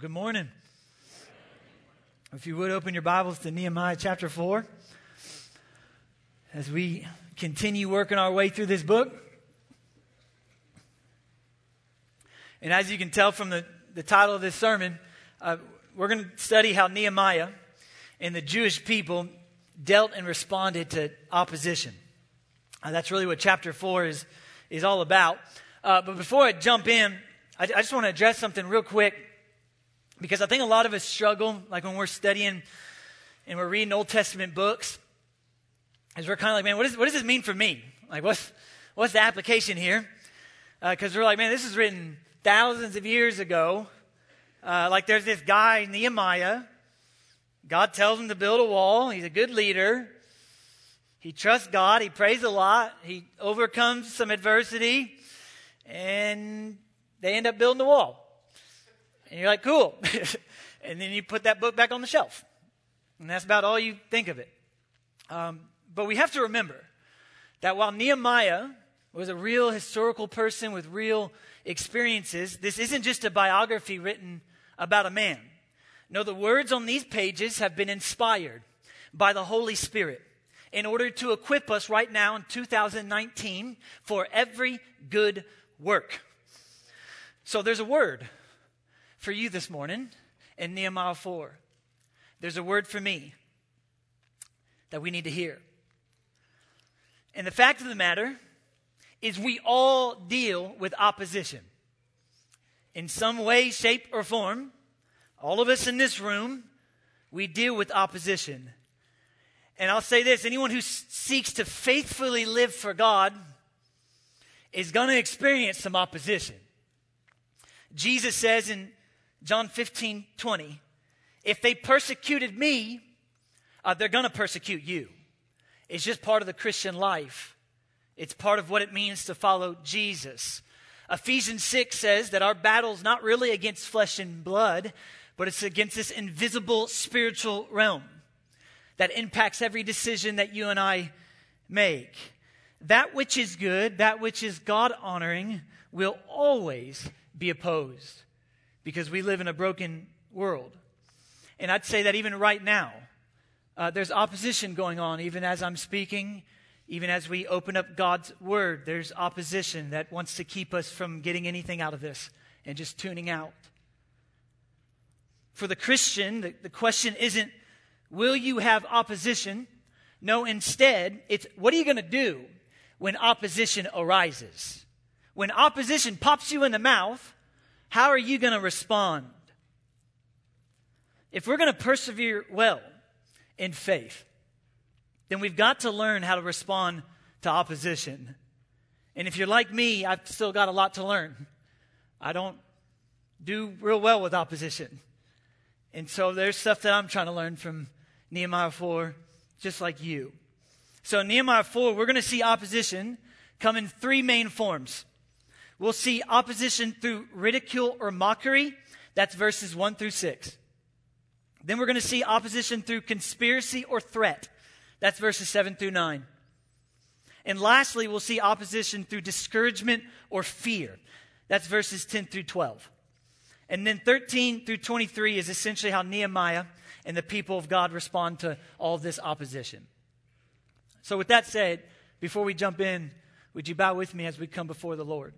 Good morning. If you would open your Bibles to Nehemiah chapter 4 as we continue working our way through this book. And as you can tell from the, the title of this sermon, uh, we're going to study how Nehemiah and the Jewish people dealt and responded to opposition. Uh, that's really what chapter 4 is, is all about. Uh, but before I jump in, I, I just want to address something real quick because I think a lot of us struggle, like when we're studying and we're reading Old Testament books, is we're kind of like, man, what, is, what does this mean for me? Like, what's, what's the application here? Because uh, we're like, man, this is written thousands of years ago. Uh, like, there's this guy, Nehemiah. God tells him to build a wall. He's a good leader. He trusts God. He prays a lot. He overcomes some adversity. And they end up building the wall. And you're like, cool. and then you put that book back on the shelf. And that's about all you think of it. Um, but we have to remember that while Nehemiah was a real historical person with real experiences, this isn't just a biography written about a man. No, the words on these pages have been inspired by the Holy Spirit in order to equip us right now in 2019 for every good work. So there's a word for you this morning in Nehemiah 4. There's a word for me that we need to hear. And the fact of the matter is, we all deal with opposition. In some way, shape, or form, all of us in this room, we deal with opposition. And I'll say this anyone who seeks to faithfully live for God is going to experience some opposition. Jesus says in John 15 20, if they persecuted me, uh, they're going to persecute you. It's just part of the Christian life. It's part of what it means to follow Jesus. Ephesians 6 says that our battle's not really against flesh and blood, but it's against this invisible spiritual realm that impacts every decision that you and I make. That which is good, that which is God honoring, will always be opposed because we live in a broken world. And I'd say that even right now, uh, there's opposition going on, even as I'm speaking, even as we open up God's word. There's opposition that wants to keep us from getting anything out of this and just tuning out. For the Christian, the, the question isn't, will you have opposition? No, instead, it's what are you going to do when opposition arises? When opposition pops you in the mouth, how are you going to respond? If we're going to persevere well in faith, then we've got to learn how to respond to opposition. And if you're like me, I've still got a lot to learn. I don't do real well with opposition. And so there's stuff that I'm trying to learn from Nehemiah 4, just like you. So Nehemiah 4, we're going to see opposition come in three main forms. We'll see opposition through ridicule or mockery. That's verses 1 through 6. Then we're going to see opposition through conspiracy or threat. That's verses 7 through 9. And lastly, we'll see opposition through discouragement or fear. That's verses 10 through 12. And then 13 through 23 is essentially how Nehemiah and the people of God respond to all this opposition. So, with that said, before we jump in, would you bow with me as we come before the Lord?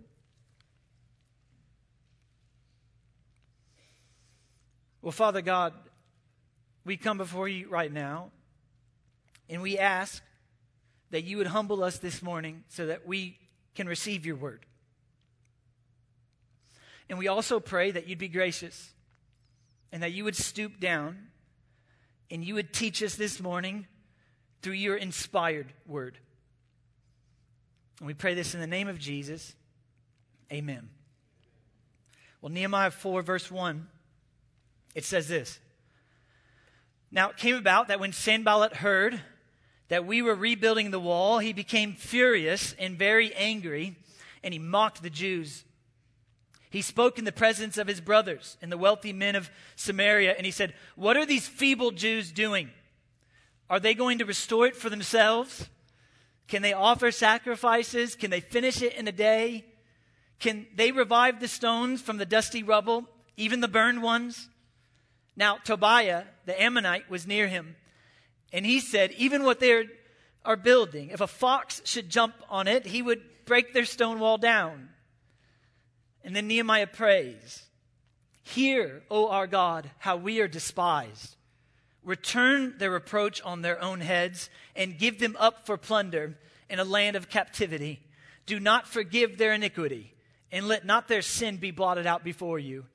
Well, Father God, we come before you right now and we ask that you would humble us this morning so that we can receive your word. And we also pray that you'd be gracious and that you would stoop down and you would teach us this morning through your inspired word. And we pray this in the name of Jesus. Amen. Well, Nehemiah 4, verse 1 it says this Now it came about that when Sanballat heard that we were rebuilding the wall, he became furious and very angry, and he mocked the Jews. He spoke in the presence of his brothers and the wealthy men of Samaria, and he said, What are these feeble Jews doing? Are they going to restore it for themselves? Can they offer sacrifices? Can they finish it in a day? Can they revive the stones from the dusty rubble, even the burned ones? Now, Tobiah, the Ammonite, was near him, and he said, Even what they are building, if a fox should jump on it, he would break their stone wall down. And then Nehemiah prays, Hear, O our God, how we are despised. Return their reproach on their own heads and give them up for plunder in a land of captivity. Do not forgive their iniquity, and let not their sin be blotted out before you,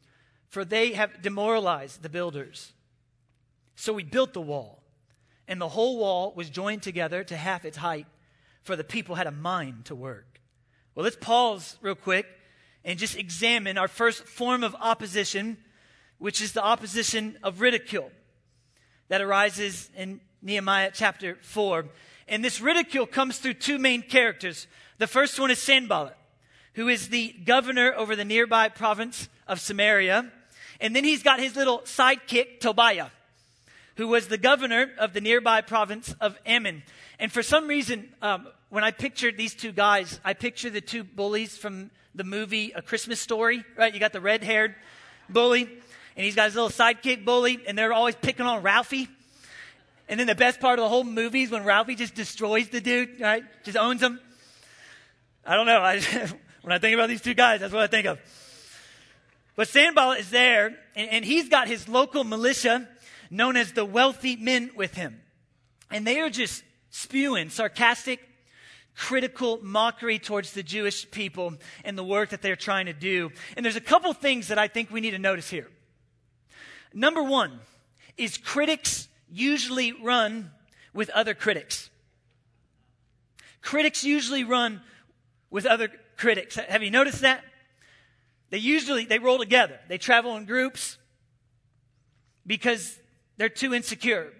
for they have demoralized the builders. So we built the wall, and the whole wall was joined together to half its height, for the people had a mind to work. Well, let's pause real quick and just examine our first form of opposition, which is the opposition of ridicule that arises in Nehemiah chapter 4. And this ridicule comes through two main characters. The first one is Sanballat, who is the governor over the nearby province of Samaria. And then he's got his little sidekick, Tobiah, who was the governor of the nearby province of Ammon. And for some reason, um, when I pictured these two guys, I picture the two bullies from the movie A Christmas Story, right? You got the red haired bully, and he's got his little sidekick bully, and they're always picking on Ralphie. And then the best part of the whole movie is when Ralphie just destroys the dude, right? Just owns him. I don't know. I, when I think about these two guys, that's what I think of. But Sanballat is there, and, and he's got his local militia known as the wealthy men with him. And they are just spewing sarcastic, critical mockery towards the Jewish people and the work that they're trying to do. And there's a couple things that I think we need to notice here. Number one is critics usually run with other critics. Critics usually run with other critics. Have you noticed that? They usually they roll together. They travel in groups because they're too insecure.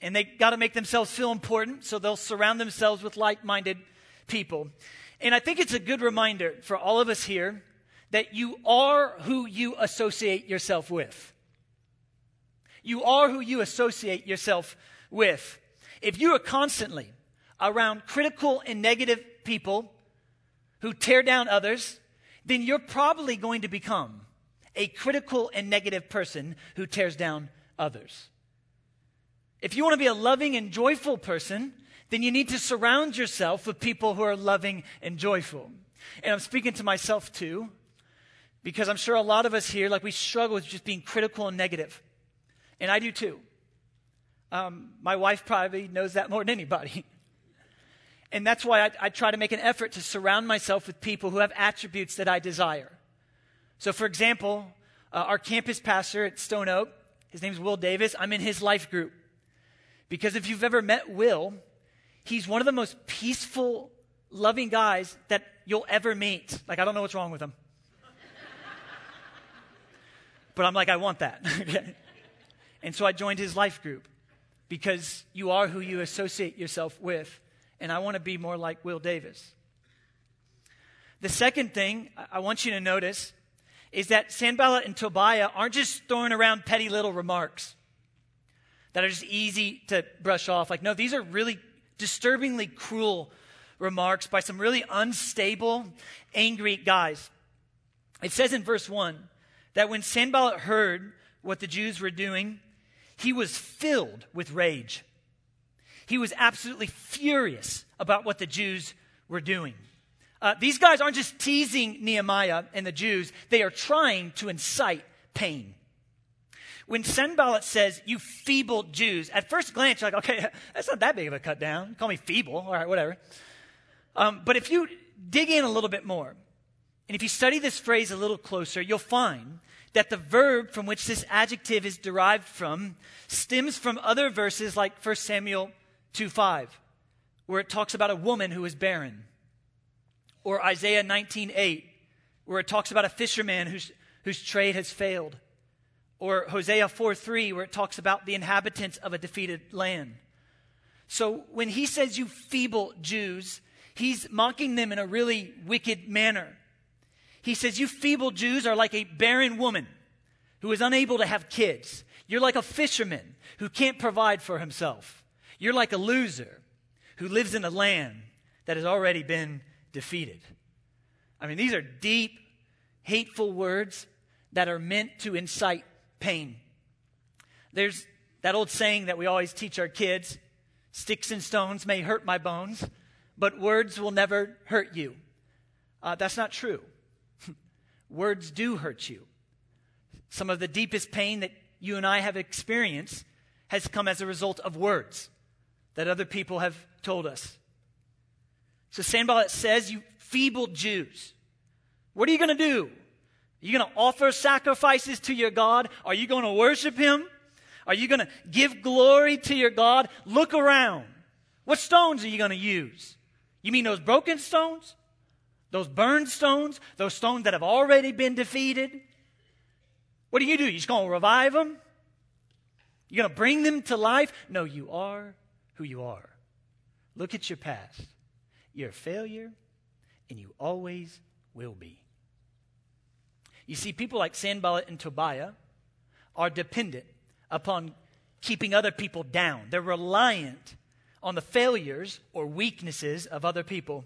And they got to make themselves feel important, so they'll surround themselves with like-minded people. And I think it's a good reminder for all of us here that you are who you associate yourself with. You are who you associate yourself with. If you are constantly around critical and negative people who tear down others, then you're probably going to become a critical and negative person who tears down others. If you want to be a loving and joyful person, then you need to surround yourself with people who are loving and joyful. And I'm speaking to myself too, because I'm sure a lot of us here, like we struggle with just being critical and negative. And I do too. Um, my wife probably knows that more than anybody. And that's why I, I, try to make an effort to surround myself with people who have attributes that I desire. So, for example, uh, our campus pastor at Stone Oak, his is Will Davis. I'm in his life group. Because if you've ever met Will, he's one of the most peaceful, loving guys that you'll ever meet. Like, I don't know what's wrong with him. but I'm like, I want that. And so I joined his life group because you are who you associate yourself with. And I want to be more like Will Davis. The second thing I want you to notice is that Sanballat and Tobiah aren't just throwing around petty little remarks that are just easy to brush off. Like, no, these are really disturbingly cruel remarks by some really unstable, angry guys. It says in verse 1 that when Sanballat heard what the Jews were doing, he was filled with rage. He was absolutely furious about what the Jews were doing. Uh, these guys aren't just teasing Nehemiah and the Jews, they are trying to incite pain. When Sanballat says, You feeble Jews, at first glance, you're like, Okay, that's not that big of a cut down. Call me feeble. All right, whatever. Um, but if you dig in a little bit more, and if you study this phrase a little closer, you'll find that the verb from which this adjective is derived from stems from other verses like 1 Samuel 2 5, where it talks about a woman who is barren, or Isaiah 19 8, where it talks about a fisherman whose, whose trade has failed, or Hosea 4 3, where it talks about the inhabitants of a defeated land. So when he says, You feeble Jews, he's mocking them in a really wicked manner. He says, You feeble Jews are like a barren woman who is unable to have kids. You're like a fisherman who can't provide for himself. You're like a loser who lives in a land that has already been defeated. I mean, these are deep, hateful words that are meant to incite pain. There's that old saying that we always teach our kids sticks and stones may hurt my bones, but words will never hurt you. Uh, that's not true. words do hurt you. Some of the deepest pain that you and I have experienced has come as a result of words that other people have told us. So Sanballat says, You feeble Jews, what are you going to do? Are you going to offer sacrifices to your God? Are you going to worship Him? Are you going to give glory to your God? Look around. What stones are you going to use? You mean those broken stones? Those burned stones? Those stones that have already been defeated? What do you do? You just going to revive them? You're going to bring them to life? No, you are who you are. Look at your past. You're a failure, and you always will be. You see, people like Sanballat and Tobiah are dependent upon keeping other people down. They're reliant on the failures or weaknesses of other people.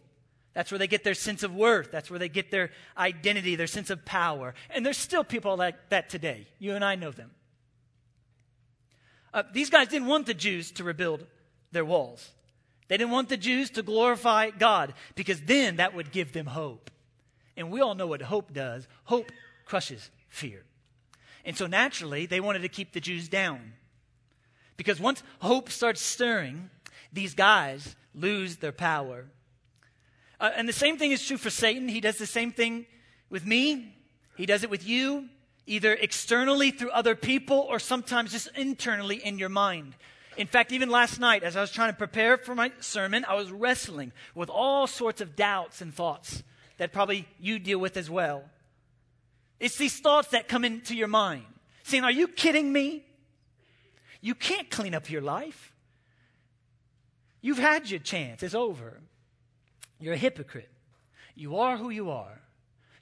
That's where they get their sense of worth. That's where they get their identity, their sense of power. And there's still people like that today. You and I know them. Uh, these guys didn't want the Jews to rebuild their walls. They didn't want the Jews to glorify God because then that would give them hope. And we all know what hope does hope crushes fear. And so naturally, they wanted to keep the Jews down. Because once hope starts stirring, these guys lose their power. Uh, and the same thing is true for Satan. He does the same thing with me, he does it with you, either externally through other people or sometimes just internally in your mind. In fact, even last night, as I was trying to prepare for my sermon, I was wrestling with all sorts of doubts and thoughts that probably you deal with as well. It's these thoughts that come into your mind saying, Are you kidding me? You can't clean up your life. You've had your chance, it's over. You're a hypocrite. You are who you are.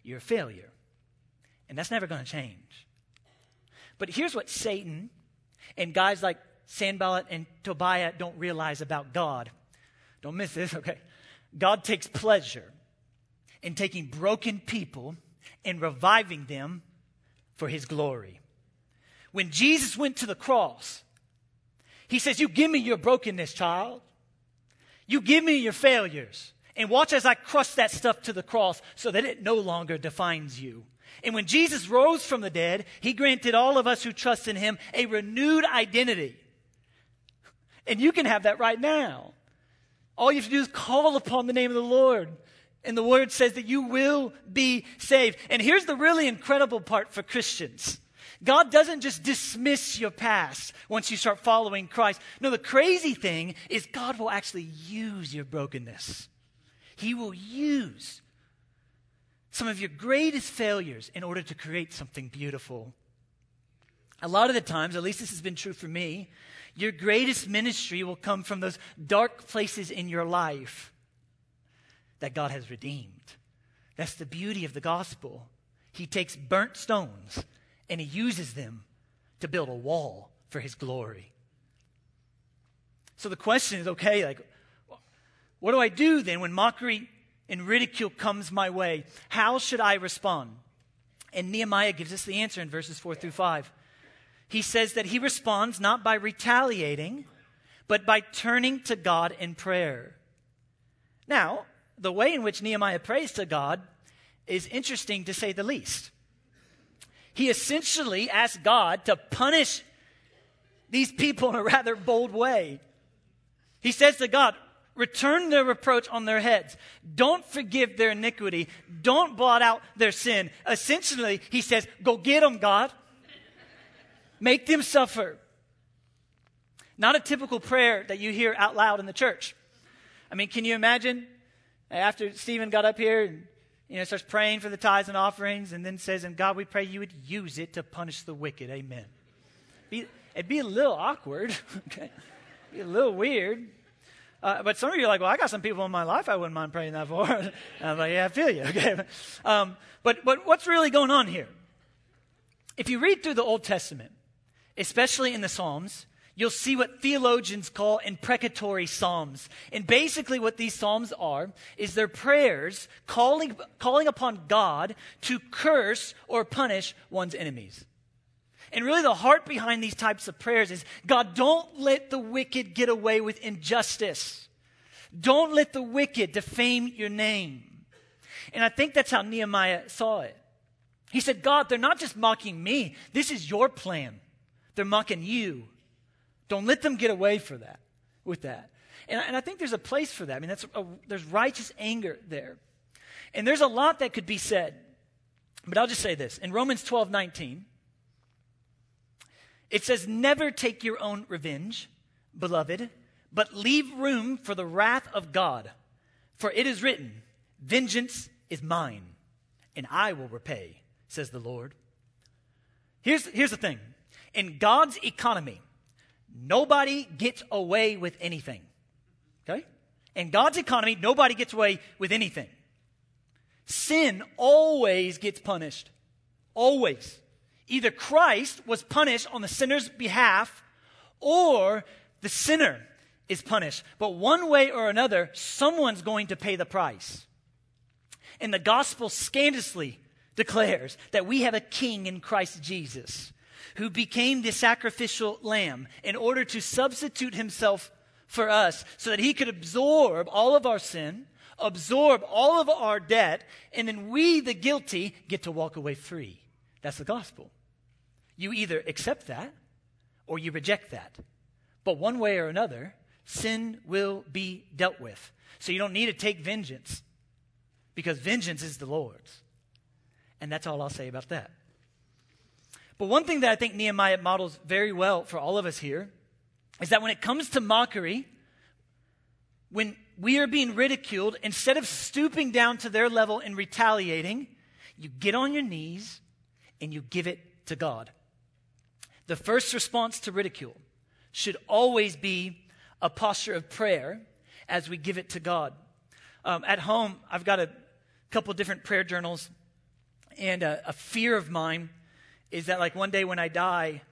You're a failure. And that's never going to change. But here's what Satan and guys like Sanballat and Tobiah don't realize about God. Don't miss this, okay? God takes pleasure in taking broken people and reviving them for his glory. When Jesus went to the cross, he says, You give me your brokenness, child. You give me your failures. And watch as I crush that stuff to the cross so that it no longer defines you. And when Jesus rose from the dead, he granted all of us who trust in him a renewed identity. And you can have that right now. All you have to do is call upon the name of the Lord. And the word says that you will be saved. And here's the really incredible part for Christians. God doesn't just dismiss your past once you start following Christ. No, the crazy thing is God will actually use your brokenness. He will use some of your greatest failures in order to create something beautiful. A lot of the times, at least this has been true for me, your greatest ministry will come from those dark places in your life that God has redeemed. That's the beauty of the gospel. He takes burnt stones and he uses them to build a wall for his glory. So the question is okay, like, what do I do then when mockery and ridicule comes my way? How should I respond? And Nehemiah gives us the answer in verses 4 through 5. He says that he responds not by retaliating, but by turning to God in prayer. Now, the way in which Nehemiah prays to God is interesting to say the least. He essentially asks God to punish these people in a rather bold way. He says to God, Return their reproach on their heads. Don't forgive their iniquity. Don't blot out their sin. Essentially, he says, Go get them, God. Make them suffer. Not a typical prayer that you hear out loud in the church. I mean, can you imagine after Stephen got up here and you know, starts praying for the tithes and offerings and then says, And God, we pray you would use it to punish the wicked. Amen. Be, it'd be a little awkward, okay? Be a little weird. Uh, but some of you are like, well, I got some people in my life I wouldn't mind praying that for. I'm like, yeah, I feel you. Okay. Um, but, but what's really going on here? If you read through the Old Testament, especially in the Psalms, you'll see what theologians call imprecatory psalms. And basically, what these psalms are is their prayers calling, calling upon God to curse or punish one's enemies. And really, the heart behind these types of prayers is God, don't let the wicked get away with injustice. Don't let the wicked defame your name. And I think that's how Nehemiah saw it. He said, God, they're not just mocking me, this is your plan. They're mocking you. Don't let them get away for that, with that. And, and I think there's a place for that. I mean, that's a, there's righteous anger there. And there's a lot that could be said. But I'll just say this. In Romans 12 19, it says, Never take your own revenge, beloved, but leave room for the wrath of God. For it is written, Vengeance is mine, and I will repay, says the Lord. Here's, here's the thing in God's economy, nobody gets away with anything. Okay? In God's economy, nobody gets away with anything. Sin always gets punished. Always. Either Christ was punished on the sinner's behalf or the sinner is punished. But one way or another, someone's going to pay the price. And the gospel scandalously declares that we have a king in Christ Jesus who became the sacrificial lamb in order to substitute himself for us so that he could absorb all of our sin, absorb all of our debt, and then we, the guilty, get to walk away free. That's the gospel. You either accept that or you reject that. But one way or another, sin will be dealt with. So you don't need to take vengeance because vengeance is the Lord's. And that's all I'll say about that. But one thing that I think Nehemiah models very well for all of us here is that when it comes to mockery, when we are being ridiculed, instead of stooping down to their level and retaliating, you get on your knees and you give it to God. The first response to ridicule should always be a posture of prayer as we give it to God. Um, at home, I've got a couple different prayer journals, and a, a fear of mine is that, like, one day when I die,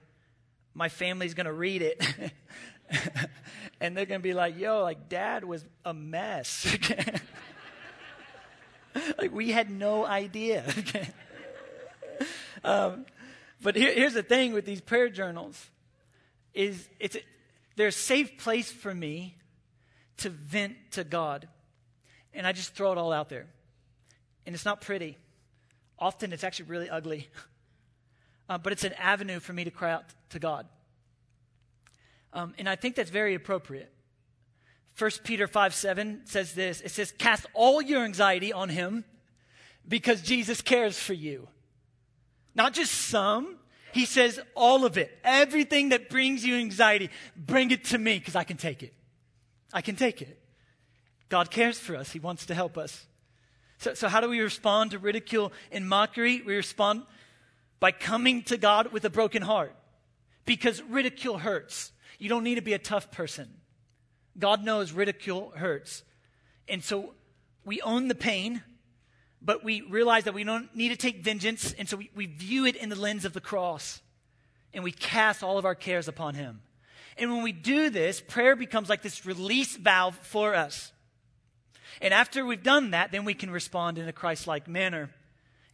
my family's going to read it. and they're going to be like, yo, like, dad was a mess. like, we had no idea. um, but here, here's the thing with these prayer journals is it's a, they're a safe place for me to vent to God. And I just throw it all out there. And it's not pretty. Often it's actually really ugly. Uh, but it's an avenue for me to cry out to God. Um, and I think that's very appropriate. 1 Peter 5 7 says this it says, Cast all your anxiety on him because Jesus cares for you. Not just some. He says all of it. Everything that brings you anxiety, bring it to me because I can take it. I can take it. God cares for us. He wants to help us. So, so how do we respond to ridicule and mockery? We respond by coming to God with a broken heart because ridicule hurts. You don't need to be a tough person. God knows ridicule hurts. And so we own the pain but we realize that we don't need to take vengeance, and so we, we view it in the lens of the cross, and we cast all of our cares upon Him. And when we do this, prayer becomes like this release valve for us. And after we've done that, then we can respond in a Christ like manner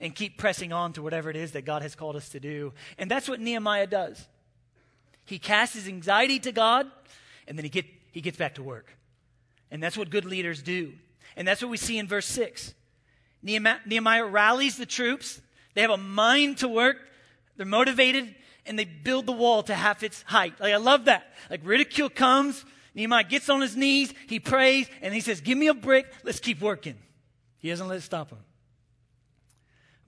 and keep pressing on to whatever it is that God has called us to do. And that's what Nehemiah does. He casts his anxiety to God, and then he, get, he gets back to work. And that's what good leaders do. And that's what we see in verse 6. Nehemiah rallies the troops. They have a mind to work. They're motivated and they build the wall to half its height. Like, I love that. Like, ridicule comes. Nehemiah gets on his knees. He prays and he says, Give me a brick. Let's keep working. He doesn't let it stop him.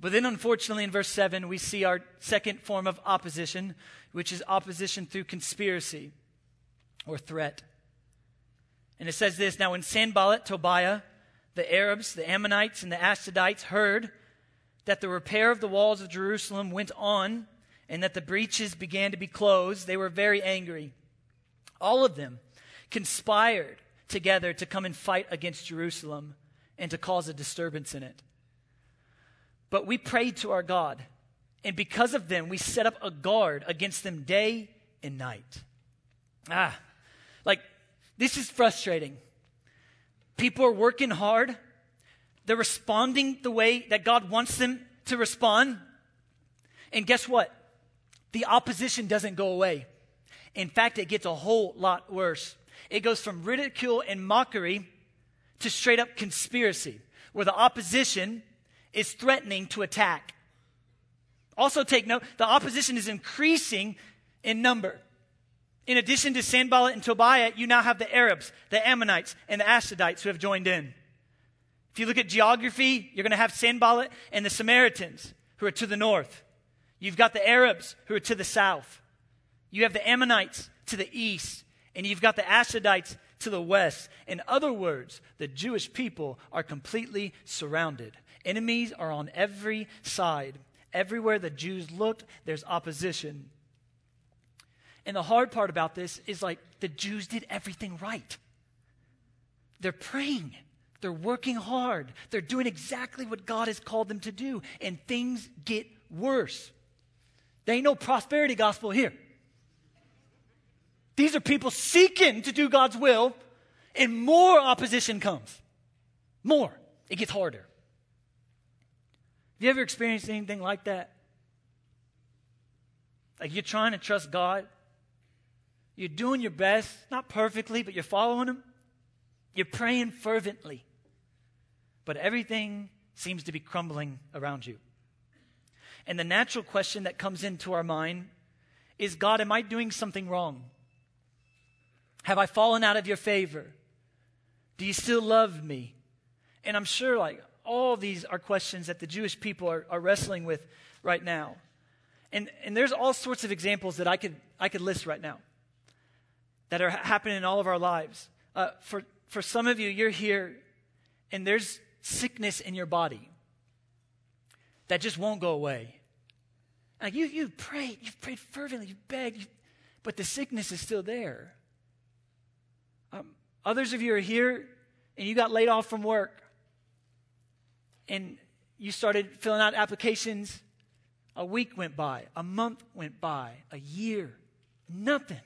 But then, unfortunately, in verse 7, we see our second form of opposition, which is opposition through conspiracy or threat. And it says this Now, when Sanballat, Tobiah, the Arabs, the Ammonites, and the Ashdodites heard that the repair of the walls of Jerusalem went on and that the breaches began to be closed, they were very angry. All of them conspired together to come and fight against Jerusalem and to cause a disturbance in it. But we prayed to our God, and because of them, we set up a guard against them day and night. Ah, like, this is frustrating People are working hard. They're responding the way that God wants them to respond. And guess what? the opposition doesn't go away. In fact, it gets a whole lot worse. It goes from ridicule and mockery to straight up conspiracy, where the opposition is threatening to attack. Also, take note the opposition is increasing in number. In addition to Sanballat and Tobiah, you now have the Arabs, the Ammonites, and the Ashdodites who have joined in. If you look at geography, you're going to have Sanballat and the Samaritans who are to the north. You've got the Arabs who are to the south. You have the Ammonites to the east. And you've got the Ashdodites to the west. In other words, the Jewish people are completely surrounded. Enemies are on every side. Everywhere the Jews looked, there's opposition. And the hard part about this is like the Jews did everything right. They're praying, they're working hard, they're doing exactly what God has called them to do, and things get worse. There ain't no prosperity gospel here. These are people seeking to do God's will, and more opposition comes. More. It gets harder. You ever experienced anything like that? Like you're trying to trust God, you're doing your best, not perfectly, but you're following Him. You're praying fervently, but everything seems to be crumbling around you. And the natural question that comes into our mind is God, am I doing something wrong? Have I fallen out of your favor? Do you still love me? And I'm sure, like, all these are questions that the Jewish people are, are wrestling with right now. And, and there's all sorts of examples that I could, I could list right now that are happening in all of our lives. Uh, for, for some of you, you're here and there's sickness in your body that just won't go away. Like you, you've prayed, you've prayed fervently, you've begged, you've, but the sickness is still there. Um, others of you are here and you got laid off from work and you started filling out applications. A week went by, a month went by, a year, nothing.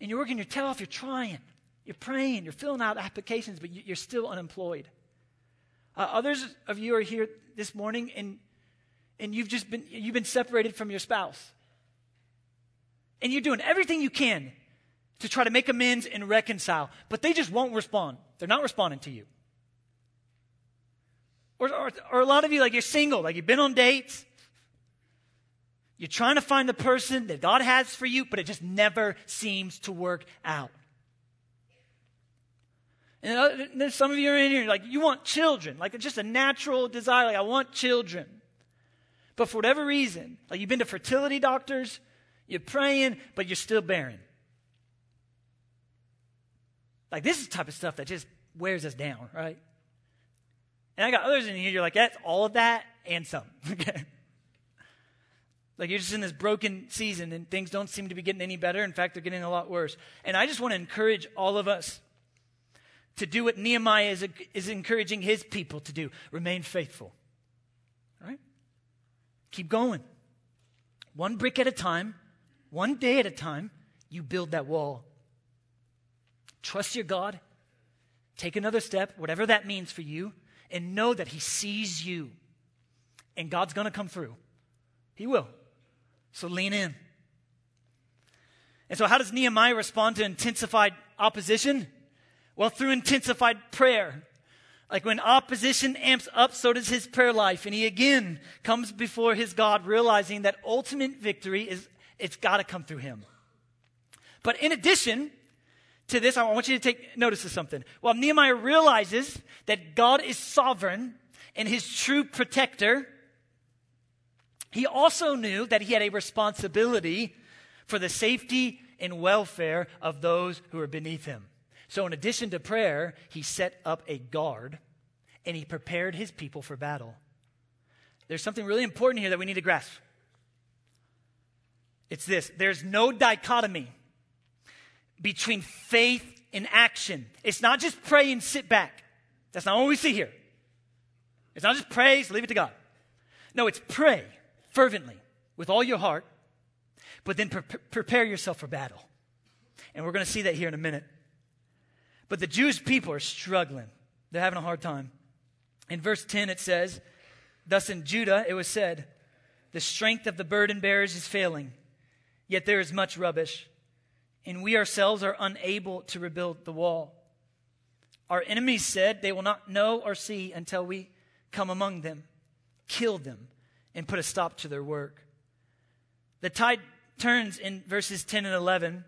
And you're working your tail off, you're trying, you're praying, you're filling out applications, but you're still unemployed. Uh, others of you are here this morning and, and you've just been, you've been separated from your spouse. And you're doing everything you can to try to make amends and reconcile, but they just won't respond. They're not responding to you. Or, or, or, a lot of you, like you're single, like you've been on dates, you're trying to find the person that God has for you, but it just never seems to work out. And uh, there's some of you are in here, like, you want children, like, it's just a natural desire, like, I want children. But for whatever reason, like, you've been to fertility doctors, you're praying, but you're still barren. Like, this is the type of stuff that just wears us down, right? And I got others in here, you're like, that's all of that and some, okay? Like you're just in this broken season and things don't seem to be getting any better. In fact, they're getting a lot worse. And I just want to encourage all of us to do what Nehemiah is, is encouraging his people to do remain faithful. Right? Keep going. One brick at a time, one day at a time, you build that wall. Trust your God. Take another step, whatever that means for you, and know that He sees you. And God's going to come through. He will. So lean in. And so, how does Nehemiah respond to intensified opposition? Well, through intensified prayer. Like when opposition amps up, so does his prayer life. And he again comes before his God, realizing that ultimate victory is, it's got to come through him. But in addition to this, I want you to take notice of something. While Nehemiah realizes that God is sovereign and his true protector, he also knew that he had a responsibility for the safety and welfare of those who were beneath him. So, in addition to prayer, he set up a guard and he prepared his people for battle. There's something really important here that we need to grasp. It's this there's no dichotomy between faith and action. It's not just pray and sit back. That's not what we see here. It's not just praise, leave it to God. No, it's pray fervently with all your heart, but then pre- prepare yourself for battle. And we're going to see that here in a minute. But the Jewish people are struggling, they're having a hard time. In verse 10, it says, Thus in Judah it was said, The strength of the burden bearers is failing, Yet there is much rubbish, and we ourselves are unable to rebuild the wall. Our enemies said they will not know or see until we come among them, kill them, and put a stop to their work. The tide turns in verses 10 and 11.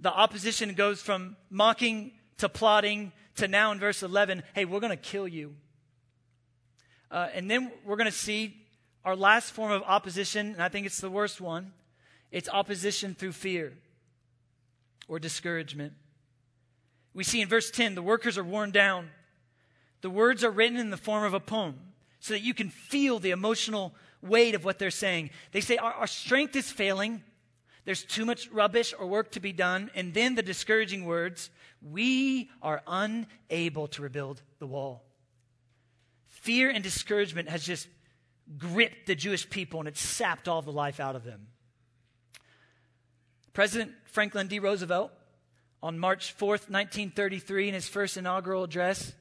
The opposition goes from mocking to plotting to now in verse 11, hey, we're going to kill you. Uh, and then we're going to see our last form of opposition, and I think it's the worst one it's opposition through fear or discouragement. We see in verse 10 the workers are worn down. The words are written in the form of a poem so that you can feel the emotional weight of what they're saying. They say, Our, our strength is failing. There's too much rubbish or work to be done. And then the discouraging words, We are unable to rebuild the wall. Fear and discouragement has just gripped the Jewish people and it's sapped all the life out of them. President Franklin D. Roosevelt, on March 4th, 1933, in his first inaugural address,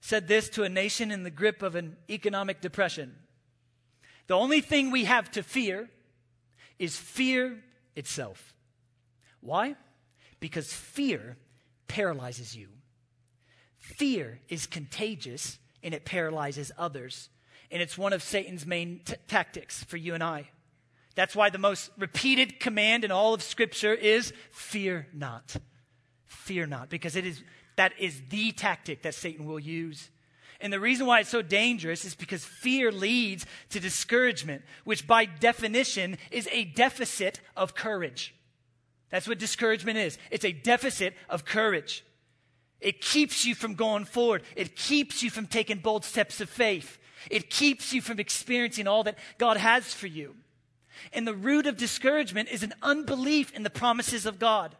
said this to a nation in the grip of an economic depression The only thing we have to fear is fear itself. Why? Because fear paralyzes you. Fear is contagious and it paralyzes others. And it's one of Satan's main t- tactics for you and I. That's why the most repeated command in all of Scripture is fear not. Fear not, because it is, that is the tactic that Satan will use. And the reason why it's so dangerous is because fear leads to discouragement, which by definition is a deficit of courage. That's what discouragement is. It's a deficit of courage. It keeps you from going forward. It keeps you from taking bold steps of faith. It keeps you from experiencing all that God has for you. And the root of discouragement is an unbelief in the promises of God.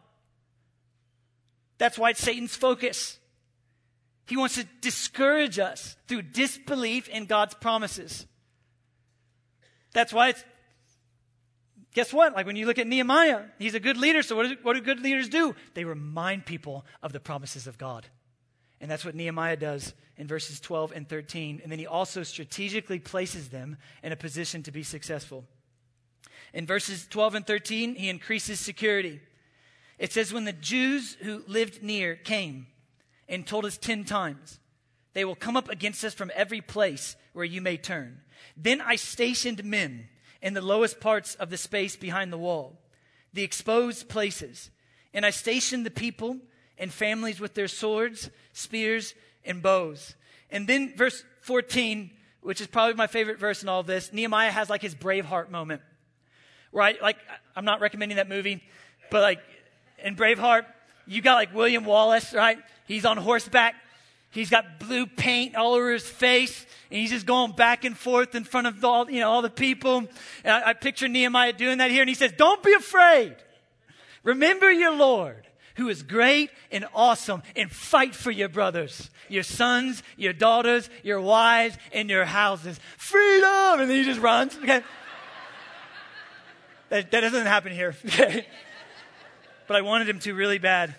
That's why it's Satan's focus. He wants to discourage us through disbelief in God's promises. That's why it's, guess what? Like when you look at Nehemiah, he's a good leader. So what do, what do good leaders do? They remind people of the promises of God. And that's what Nehemiah does in verses 12 and 13. And then he also strategically places them in a position to be successful. In verses 12 and 13, he increases security. It says, When the Jews who lived near came and told us 10 times, they will come up against us from every place where you may turn. Then I stationed men in the lowest parts of the space behind the wall, the exposed places. And I stationed the people and families with their swords, spears, and bows. And then verse 14, which is probably my favorite verse in all this, Nehemiah has like his Braveheart moment right? Like, I'm not recommending that movie, but like in Braveheart, you got like William Wallace, right? He's on horseback. He's got blue paint all over his face, and he's just going back and forth in front of all, you know, all the people. And I, I picture Nehemiah doing that here, and he says, Don't be afraid. Remember your Lord, who is great and awesome, and fight for your brothers, your sons, your daughters, your wives, and your houses. Freedom! And then he just runs. Okay. That, that doesn't happen here. but I wanted him to really bad.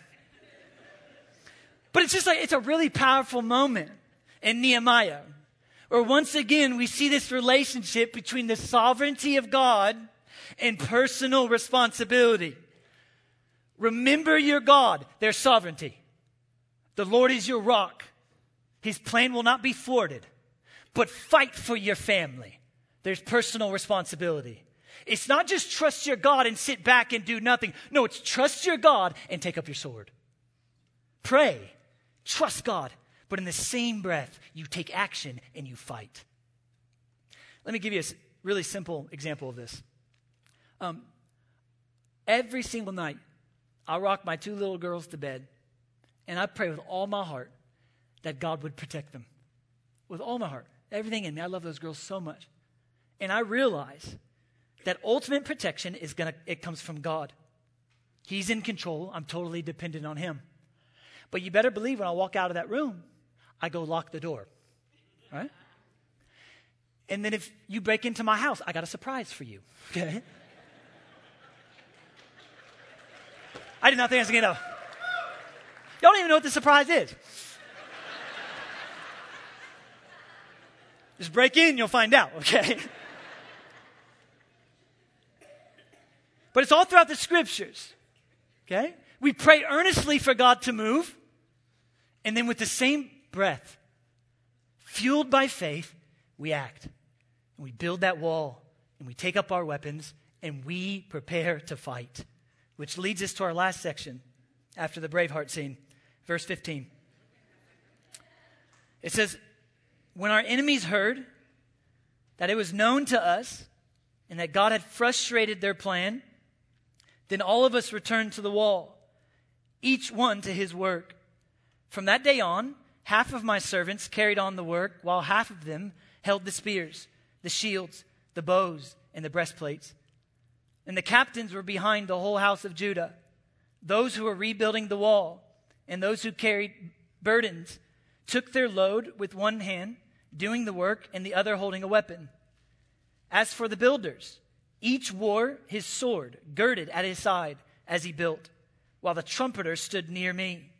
But it's just like, it's a really powerful moment in Nehemiah, where once again we see this relationship between the sovereignty of God and personal responsibility. Remember your God, their sovereignty. The Lord is your rock. His plan will not be thwarted. But fight for your family. There's personal responsibility. It's not just trust your God and sit back and do nothing. No, it's trust your God and take up your sword. Pray, trust God, but in the same breath, you take action and you fight. Let me give you a really simple example of this. Um, every single night, I rock my two little girls to bed, and I pray with all my heart that God would protect them. With all my heart. Everything in me. I love those girls so much. And I realize that ultimate protection is going to it comes from God. He's in control. I'm totally dependent on him. But you better believe when I walk out of that room, I go lock the door. Right? And then if you break into my house, I got a surprise for you. Okay? I did not think I was going to. Y'all don't even know what the surprise is. Just break in, you'll find out, okay? But it's all throughout the scriptures. Okay? We pray earnestly for God to move, and then with the same breath, fueled by faith, we act. And we build that wall, and we take up our weapons, and we prepare to fight. Which leads us to our last section after the Braveheart scene, verse 15. It says, When our enemies heard that it was known to us and that God had frustrated their plan, then all of us returned to the wall, each one to his work. From that day on, half of my servants carried on the work, while half of them held the spears, the shields, the bows, and the breastplates. And the captains were behind the whole house of Judah, those who were rebuilding the wall, and those who carried burdens took their load with one hand doing the work, and the other holding a weapon. As for the builders, each wore his sword girded at his side as he built, while the trumpeter stood near me.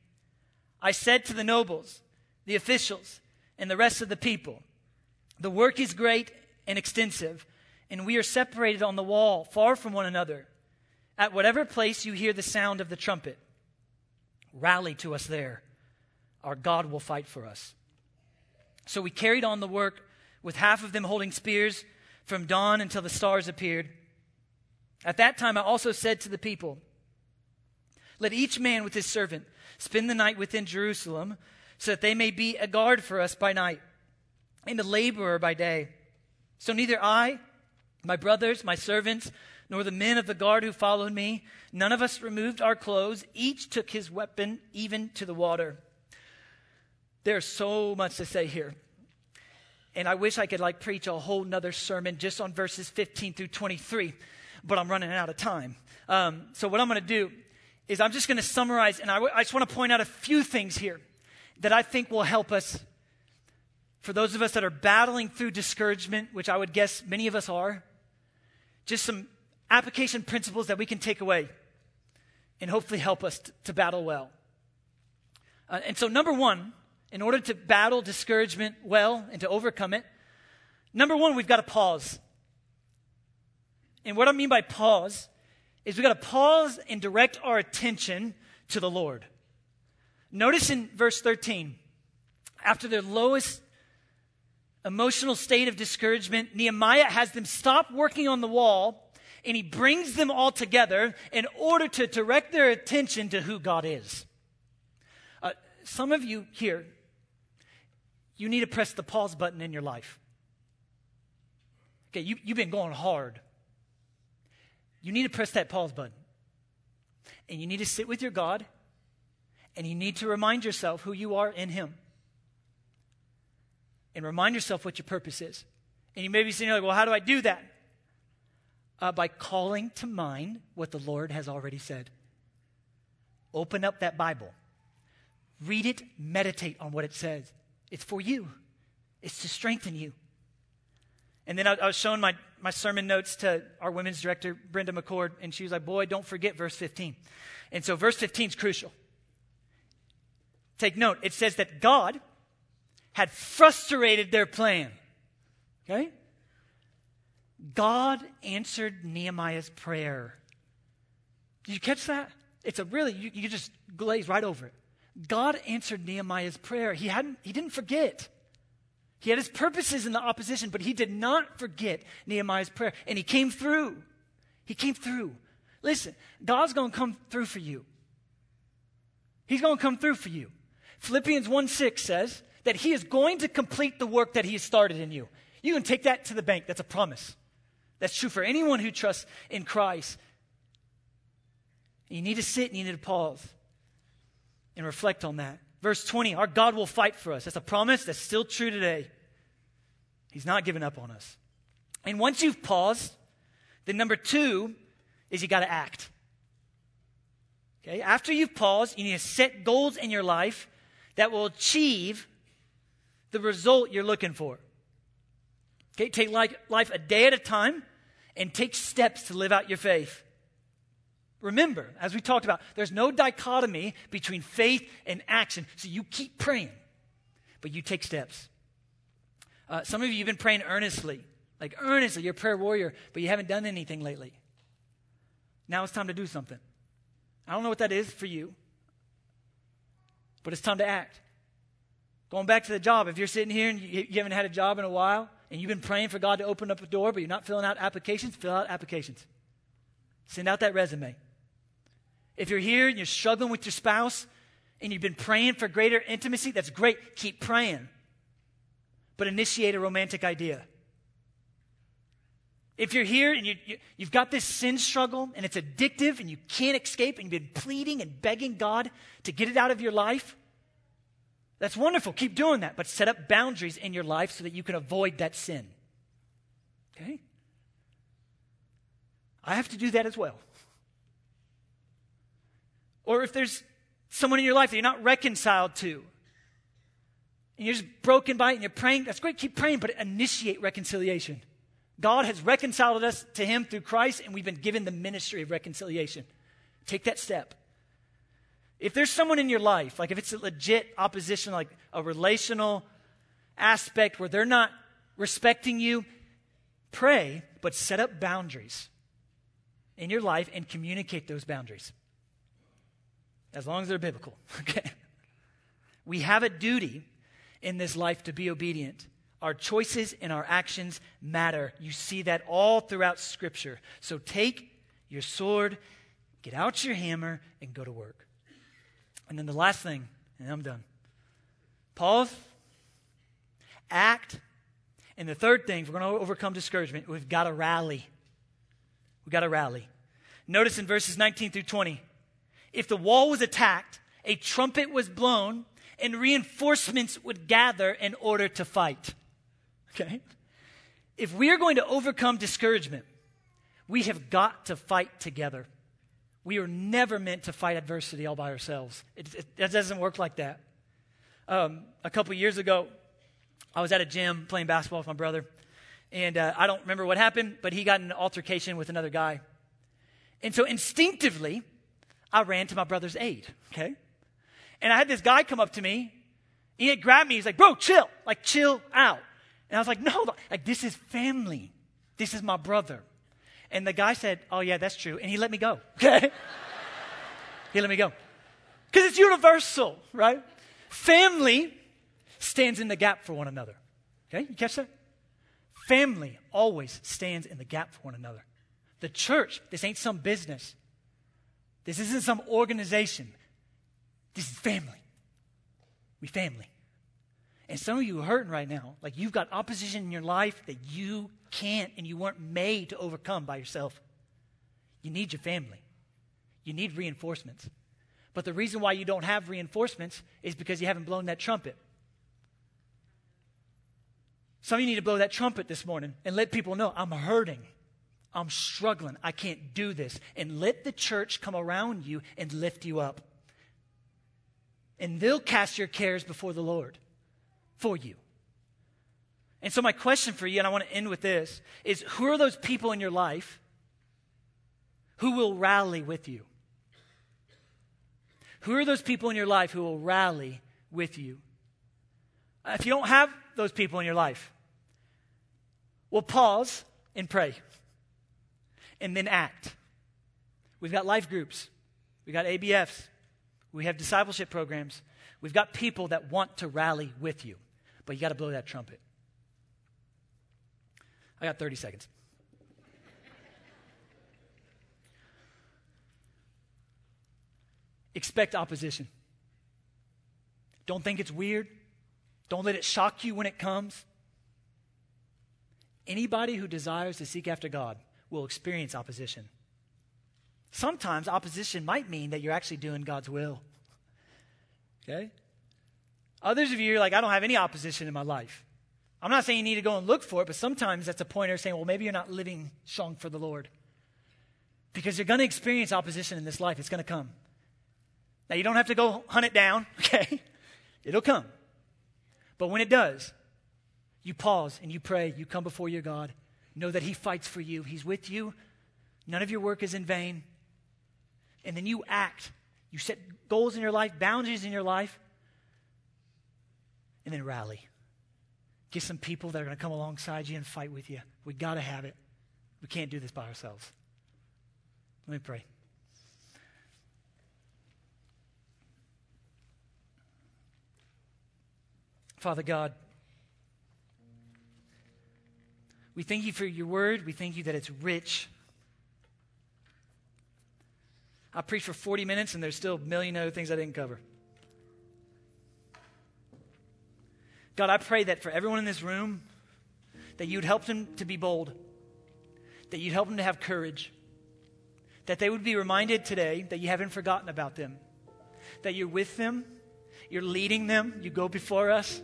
I said to the nobles, the officials, and the rest of the people, The work is great and extensive, and we are separated on the wall, far from one another. At whatever place you hear the sound of the trumpet, rally to us there. Our God will fight for us. So we carried on the work with half of them holding spears from dawn until the stars appeared. At that time, I also said to the people, Let each man with his servant spend the night within Jerusalem, so that they may be a guard for us by night, and a laborer by day. So neither I, my brothers, my servants, nor the men of the guard who followed me, none of us removed our clothes. Each took his weapon, even to the water. There's so much to say here. And I wish I could like preach a whole nother sermon just on verses 15 through 23, but I'm running out of time. Um, so what I'm going to do is I'm just going to summarize, and I, w- I just want to point out a few things here that I think will help us. For those of us that are battling through discouragement, which I would guess many of us are, just some application principles that we can take away and hopefully help us t- to battle well. Uh, and so, number one, in order to battle discouragement well and to overcome it, number one, we've got to pause. And what I mean by pause is we've got to pause and direct our attention to the Lord. Notice in verse 13, after their lowest emotional state of discouragement, Nehemiah has them stop working on the wall and he brings them all together in order to direct their attention to who God is. Uh, some of you here you need to press the pause button in your life. Okay, you, you've been going hard. You need to press that pause button. And you need to sit with your God, and you need to remind yourself who you are in Him. And remind yourself what your purpose is. And you may be saying, like, well, how do I do that? Uh, by calling to mind what the Lord has already said. Open up that Bible, read it, meditate on what it says. It's for you, it's to strengthen you. And then I, I was showing my, my sermon notes to our women's director, Brenda McCord, and she was like, Boy, don't forget verse 15. And so verse 15 is crucial. Take note, it says that God had frustrated their plan. Okay? God answered Nehemiah's prayer. Did you catch that? It's a really, you, you just glaze right over it. God answered Nehemiah's prayer. He, hadn't, he didn't forget. He had his purposes in the opposition, but he did not forget Nehemiah's prayer. And he came through. He came through. Listen, God's going to come through for you. He's going to come through for you. Philippians 1 6 says that he is going to complete the work that he has started in you. You can take that to the bank. That's a promise. That's true for anyone who trusts in Christ. You need to sit and you need to pause and reflect on that. Verse 20, our God will fight for us. That's a promise that's still true today. He's not giving up on us. And once you've paused, then number two is you got to act. Okay, after you've paused, you need to set goals in your life that will achieve the result you're looking for. Okay, take life a day at a time and take steps to live out your faith. Remember, as we talked about, there's no dichotomy between faith and action. So you keep praying, but you take steps. Uh, some of you have been praying earnestly, like earnestly, you're a prayer warrior, but you haven't done anything lately. Now it's time to do something. I don't know what that is for you, but it's time to act. Going back to the job, if you're sitting here and you, you haven't had a job in a while and you've been praying for God to open up a door, but you're not filling out applications, fill out applications. Send out that resume. If you're here and you're struggling with your spouse and you've been praying for greater intimacy, that's great. Keep praying. But initiate a romantic idea. If you're here and you, you, have got this sin struggle and it's addictive and you can't escape and you've been pleading and begging God to get it out of your life, that's wonderful. Keep doing that, but set up boundaries in your life so that you can avoid that sin. Okay? I have to do that as well. Or if there's someone in your life that you're not reconciled to, and you're just broken by it and you're praying, that's great, keep praying, but initiate reconciliation. God has reconciled us to Him through Christ, and we've been given the ministry of reconciliation. Take that step. If there's someone in your life, like if it's a legit opposition, like a relational aspect where they're not respecting you, pray, but set up boundaries in your life and communicate those boundaries. As long as they're biblical, okay? We have a duty in this life to be obedient. Our choices and our actions matter. You see that all throughout Scripture. So take your sword, get out your hammer, and go to work. And then the last thing, and I'm done. Pause, act, and the third thing, if we're going to overcome discouragement, we've got to rally. We've got to rally. Notice in verses 19 through 20 if the wall was attacked, a trumpet was blown, and reinforcements would gather in order to fight. Okay? If we are going to overcome discouragement, we have got to fight together. We are never meant to fight adversity all by ourselves. It, it, it doesn't work like that. Um, a couple years ago, I was at a gym playing basketball with my brother, and uh, I don't remember what happened, but he got in an altercation with another guy. And so instinctively, I ran to my brother's aid, okay? And I had this guy come up to me. He had grabbed me. He's like, bro, chill. Like, chill out. And I was like, no, like, this is family. This is my brother. And the guy said, oh, yeah, that's true. And he let me go, okay? he let me go. Because it's universal, right? Family stands in the gap for one another. Okay, you catch that? Family always stands in the gap for one another. The church, this ain't some business. This isn't some organization. This is family. We family. And some of you are hurting right now. Like you've got opposition in your life that you can't and you weren't made to overcome by yourself. You need your family. You need reinforcements. But the reason why you don't have reinforcements is because you haven't blown that trumpet. Some of you need to blow that trumpet this morning and let people know I'm hurting. I'm struggling. I can't do this. And let the church come around you and lift you up. And they'll cast your cares before the Lord for you. And so, my question for you, and I want to end with this, is who are those people in your life who will rally with you? Who are those people in your life who will rally with you? If you don't have those people in your life, we'll pause and pray and then act. We've got life groups, we've got ABFs, we have discipleship programs, we've got people that want to rally with you. But you got to blow that trumpet. I got 30 seconds. Expect opposition. Don't think it's weird. Don't let it shock you when it comes. Anybody who desires to seek after God will experience opposition. Sometimes opposition might mean that you're actually doing God's will. Okay? Others of you are like, I don't have any opposition in my life. I'm not saying you need to go and look for it, but sometimes that's a pointer saying, well, maybe you're not living strong for the Lord. Because you're going to experience opposition in this life. It's going to come. Now, you don't have to go hunt it down, okay? It'll come. But when it does, you pause and you pray. You come before your God. Know that He fights for you, He's with you. None of your work is in vain. And then you act. You set goals in your life, boundaries in your life, and then rally. Get some people that are going to come alongside you and fight with you. We got to have it. We can't do this by ourselves. Let me pray. Father God, we thank you for your word. We thank you that it's rich. I preached for 40 minutes and there's still a million other things I didn't cover. God, I pray that for everyone in this room, that you'd help them to be bold, that you'd help them to have courage, that they would be reminded today that you haven't forgotten about them, that you're with them, you're leading them, you go before us.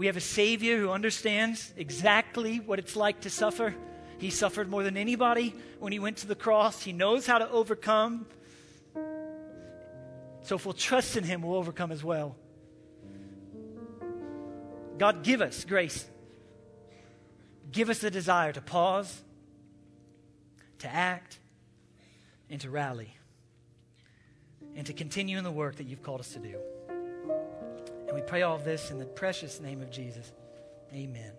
We have a Savior who understands exactly what it's like to suffer. He suffered more than anybody when he went to the cross. He knows how to overcome. So if we'll trust in him, we'll overcome as well. God, give us grace. Give us the desire to pause, to act, and to rally, and to continue in the work that you've called us to do. And we pray all this in the precious name of Jesus. Amen.